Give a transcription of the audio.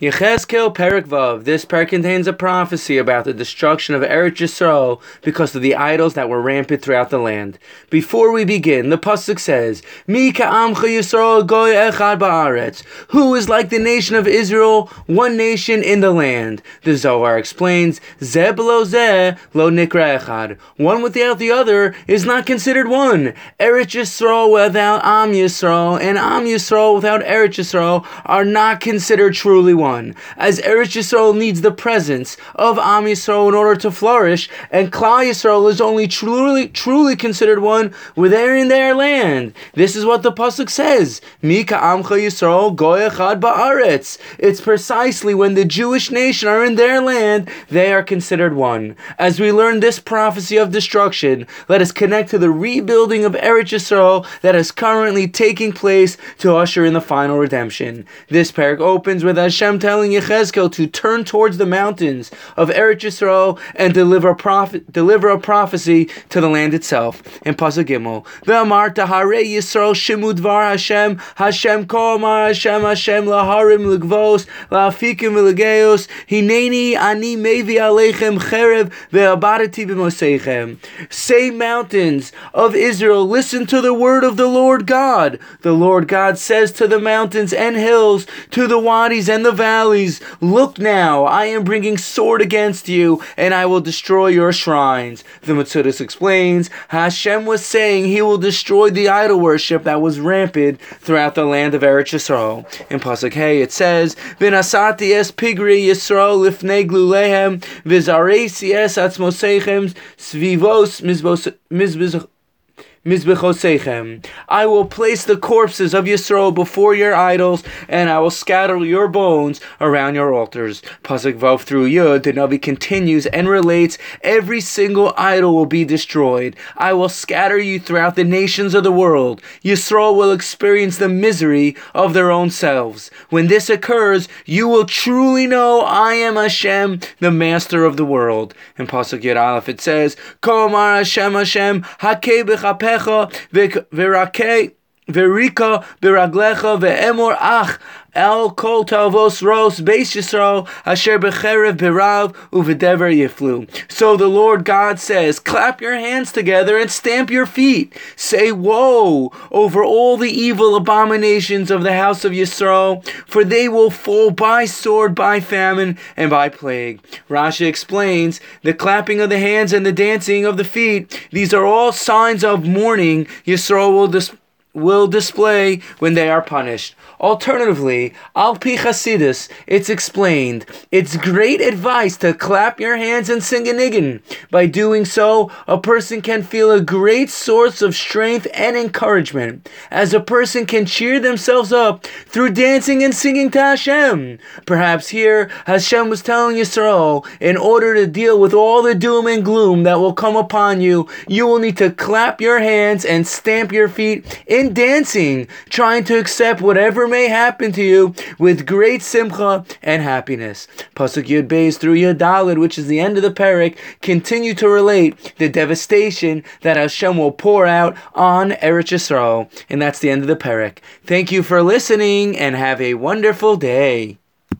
Yechezkel Perek Vav. This perek contains a prophecy about the destruction of Eretz Yisrael because of the idols that were rampant throughout the land. Before we begin, the pasuk says, "Mi ka'amcha Yisrael goy echad ba'aretz." Who is like the nation of Israel, one nation in the land? The Zohar explains, "Zeh below zeh lo nikra echad." One without the other is not considered one. Eretz Yisrael without Am Yisrael and Am Yisrael without Eretz Yisrael are not considered truly one as Eretz Yisrael needs the presence of Am Yisrael in order to flourish, and Klal Yisrael is only truly, truly considered one when they're in their land. This is what the pasuk says: Mika Amcha Yisrael Goyachad Ba'aretz. It's precisely when the Jewish nation are in their land they are considered one. As we learn this prophecy of destruction, let us connect to the rebuilding of Eretz Yisrael that is currently taking place to usher in the final redemption. This perek opens with Hashem Hashem telling Yechezkel to turn towards the mountains of Eretz Yisrael and deliver a, prophet, deliver a prophecy to the land itself. In Pasuk Gimel, Ve'amar tahare Yisrael shimu dvar Hashem, Hashem ko amar Hashem, Hashem laharim ligvos, la'afikim v'legeos, hineni ani mevi aleichem cherev ve'abadati b'moseichem. Say mountains of Israel, listen to the word of the Lord God. The Lord God says to the mountains and hills, to the wadis and the valleys, Look now, I am bringing sword against you, and I will destroy your shrines. The Metzudas explains, Hashem was saying he will destroy the idol worship that was rampant throughout the land of Eretz Yisrael. In Pasuk Hey, it says, V'nasati es pigri Yisrael lifnei glulehem, v'zaresi es atzmoseichem, svivos mizbos I will place the corpses of Yisroel before your idols, and I will scatter your bones around your altars. Pasuk Vav through Yud, the Navi continues and relates, every single idol will be destroyed. I will scatter you throughout the nations of the world. Yisroel will experience the misery of their own selves. When this occurs, you will truly know I am Hashem, the master of the world. In Pasuk Yud Aleph it says, Komar Hashem Hashem, Hakeh Lecha v'rakei. Verika biraglecha ve'emor ach El kol tavos ros beis Yisrael asher becherev berav uvedever yiflu. So the Lord God says, clap your hands together and stamp your feet. Say woe over all the evil abominations of the house of Yisrael, for they will fall by sword, by famine, and by plague. Rashi explains the clapping of the hands and the dancing of the feet. These are all signs of mourning Yisrael will display will display when they are punished. Alternatively, al pi Chasidus, it's explained, it's great advice to clap your hands and sing a niggin. By doing so, a person can feel a great source of strength and encouragement, as a person can cheer themselves up through dancing and singing to Hashem. Perhaps here, Hashem was telling Yisrael, in order to deal with all the doom and gloom that will come upon you, you will need to clap your hands and stamp your feet in dancing, trying to accept whatever may happen to you with great simcha and happiness. Pasuk Yud Beis through Yud Dalid, which is the end of the perek, continue to relate the devastation that Hashem will pour out on Eretz Yisrael. And that's the end of the perek. Thank you for listening and have a wonderful day.